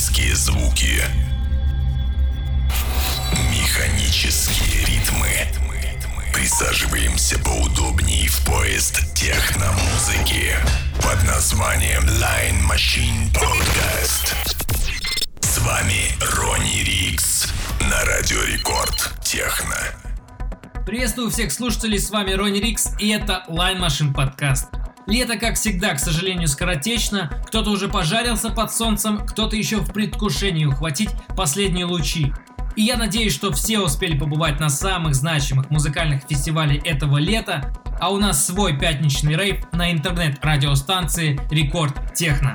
Механические звуки. Механические ритмы. Присаживаемся поудобнее в поезд техномузыки под названием Line Machine Podcast. С вами Ронни Рикс на Радио Рекорд Техно. Приветствую всех слушателей, с вами Ронни Рикс и это Line Machine Podcast. Лето, как всегда, к сожалению, скоротечно. Кто-то уже пожарился под солнцем, кто-то еще в предвкушении ухватить последние лучи. И я надеюсь, что все успели побывать на самых значимых музыкальных фестивалях этого лета, а у нас свой пятничный рейв на интернет-радиостанции Рекорд Техно.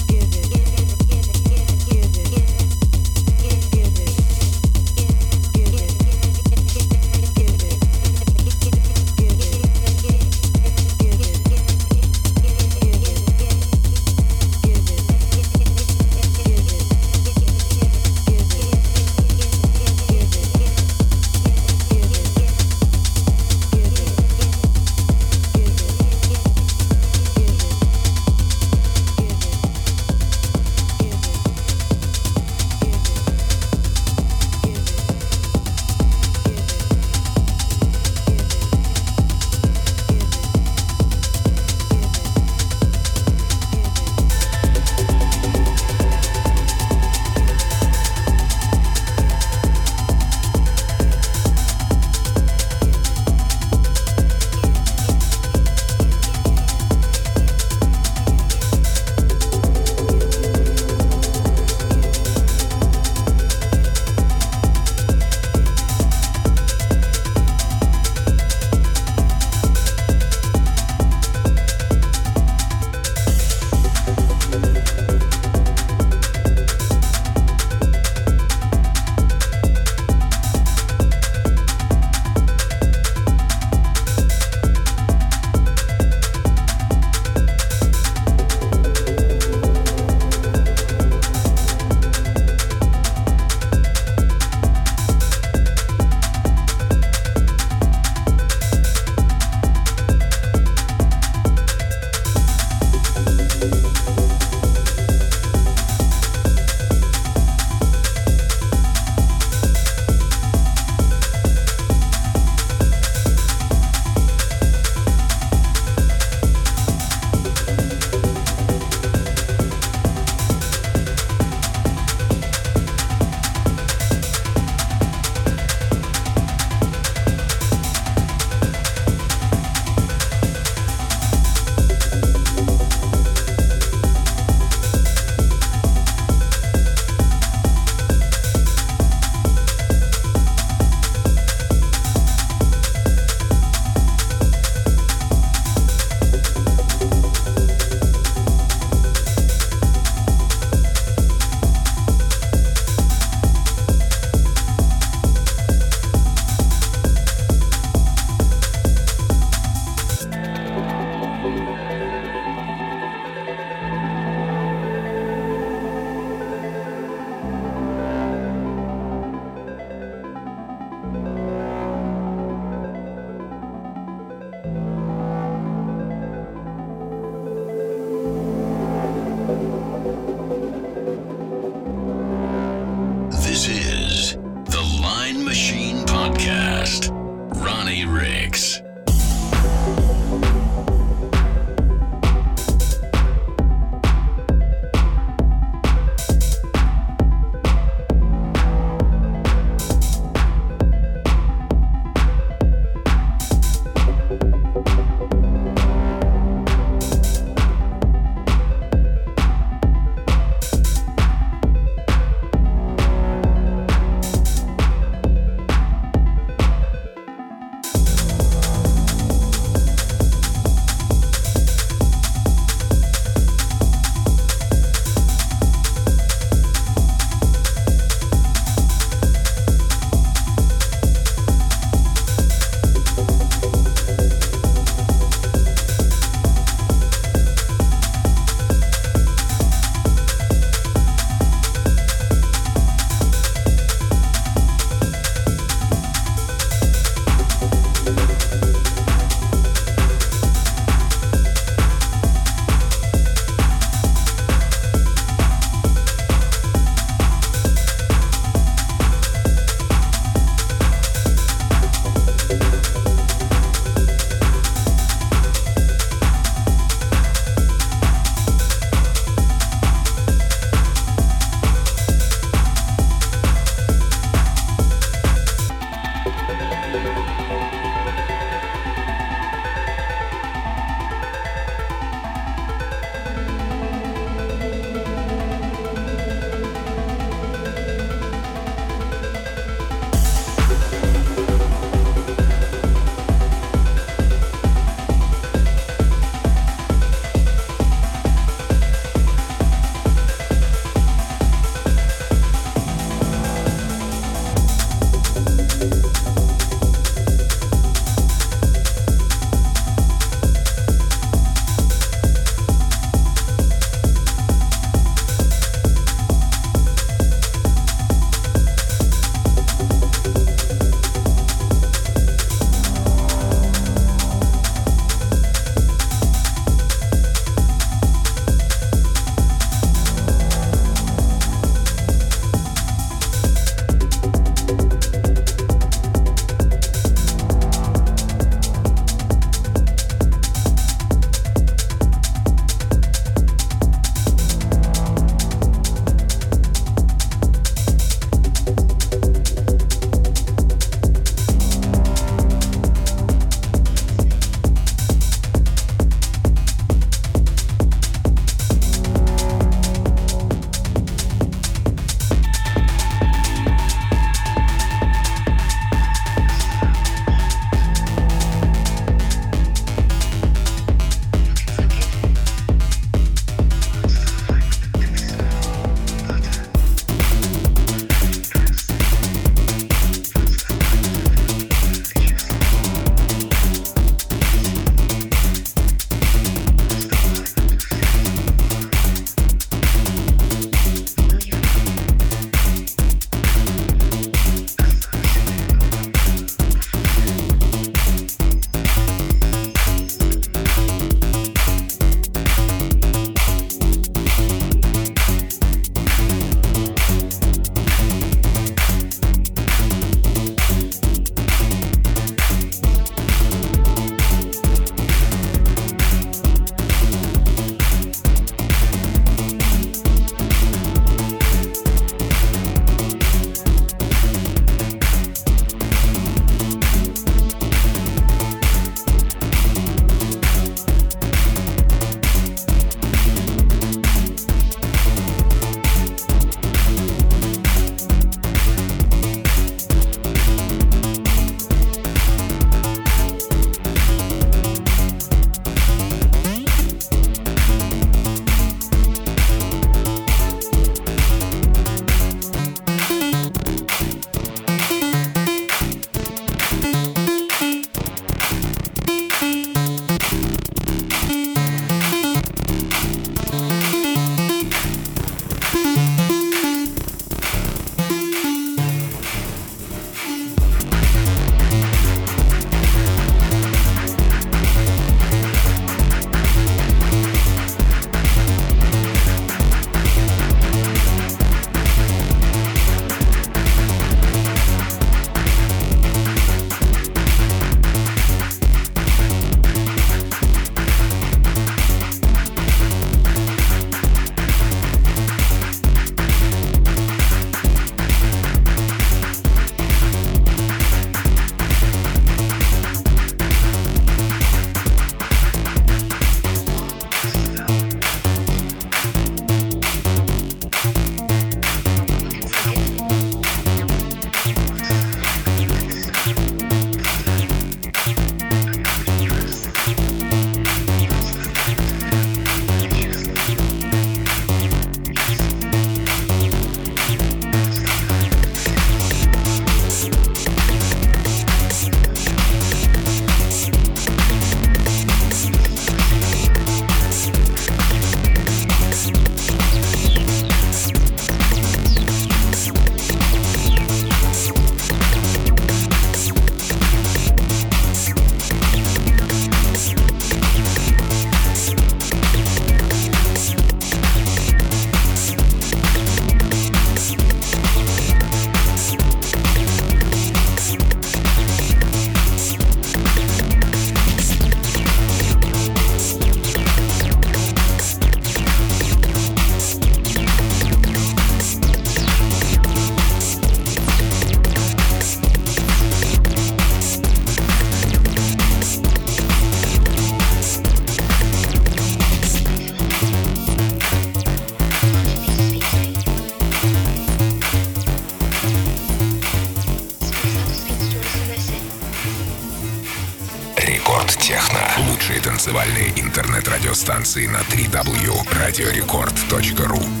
Интернет-радиостанции на 3w.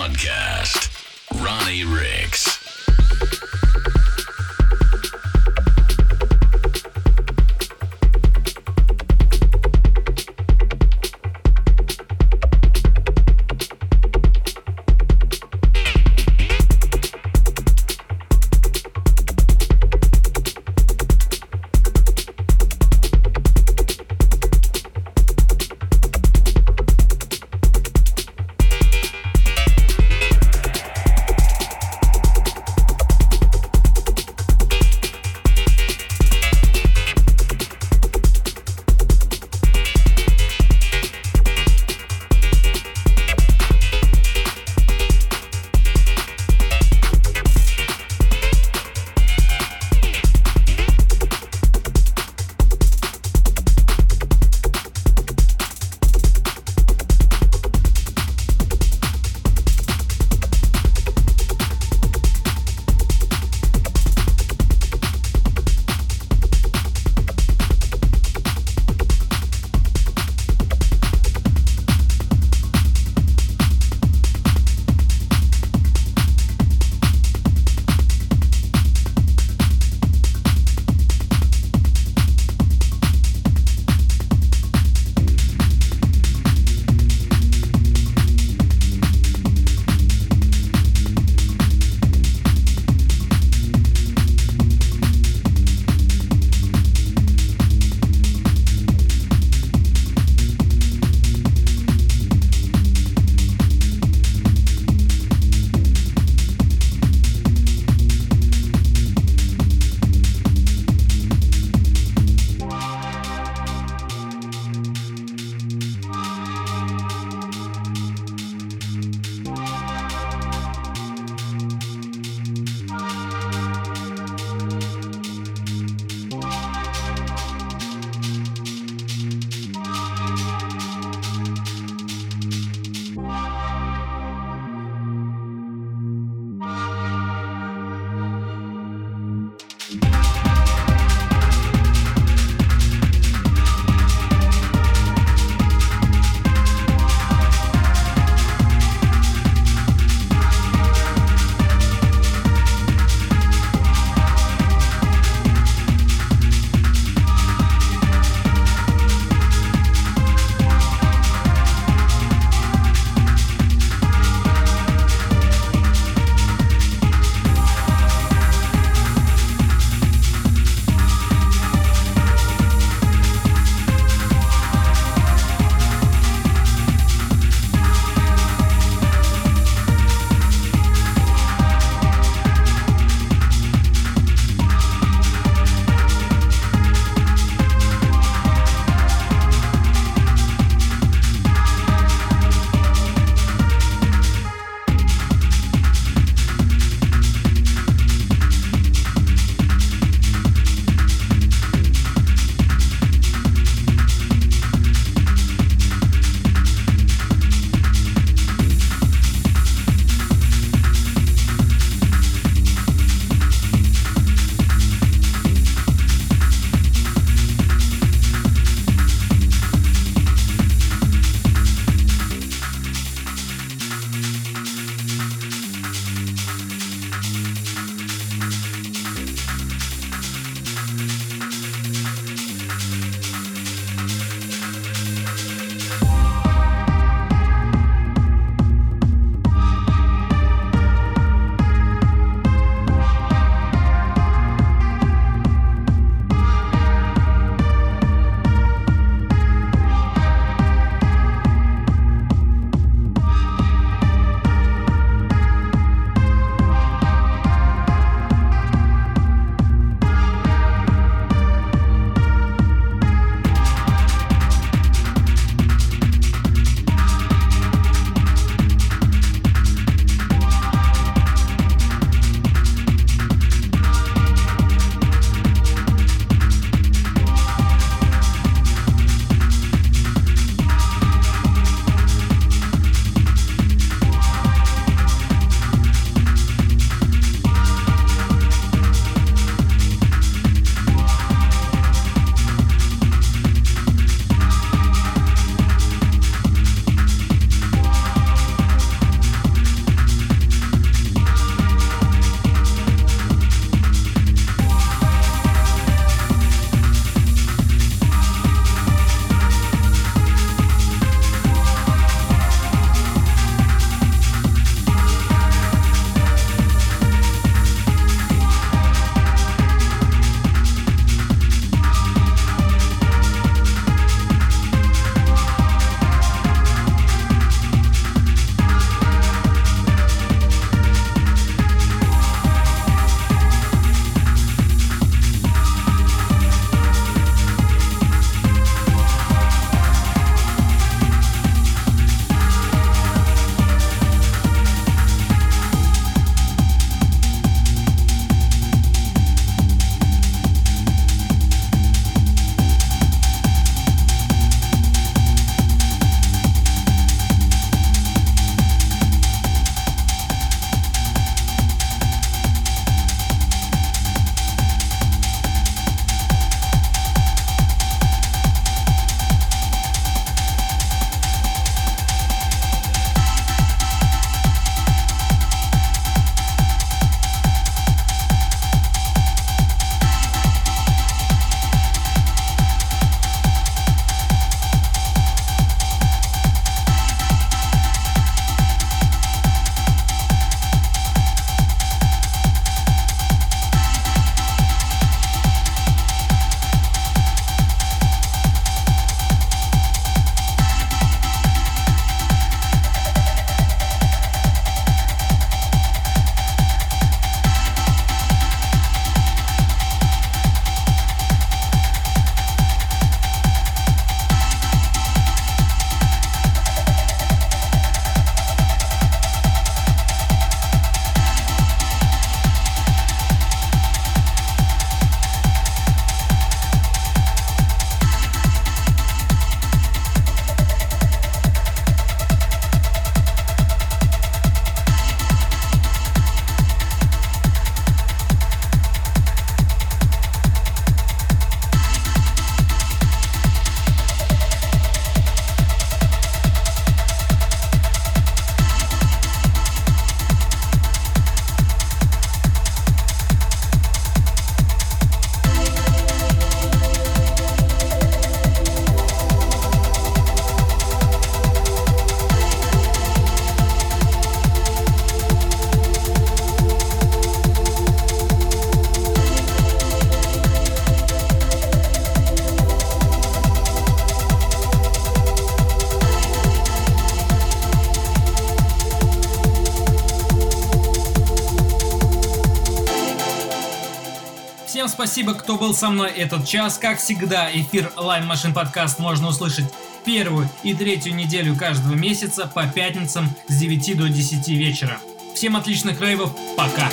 Podcast. Ronnie Ricks. Спасибо, кто был со мной этот час. Как всегда, эфир Line Machine Podcast можно услышать первую и третью неделю каждого месяца по пятницам с 9 до 10 вечера. Всем отличных рейвов, пока!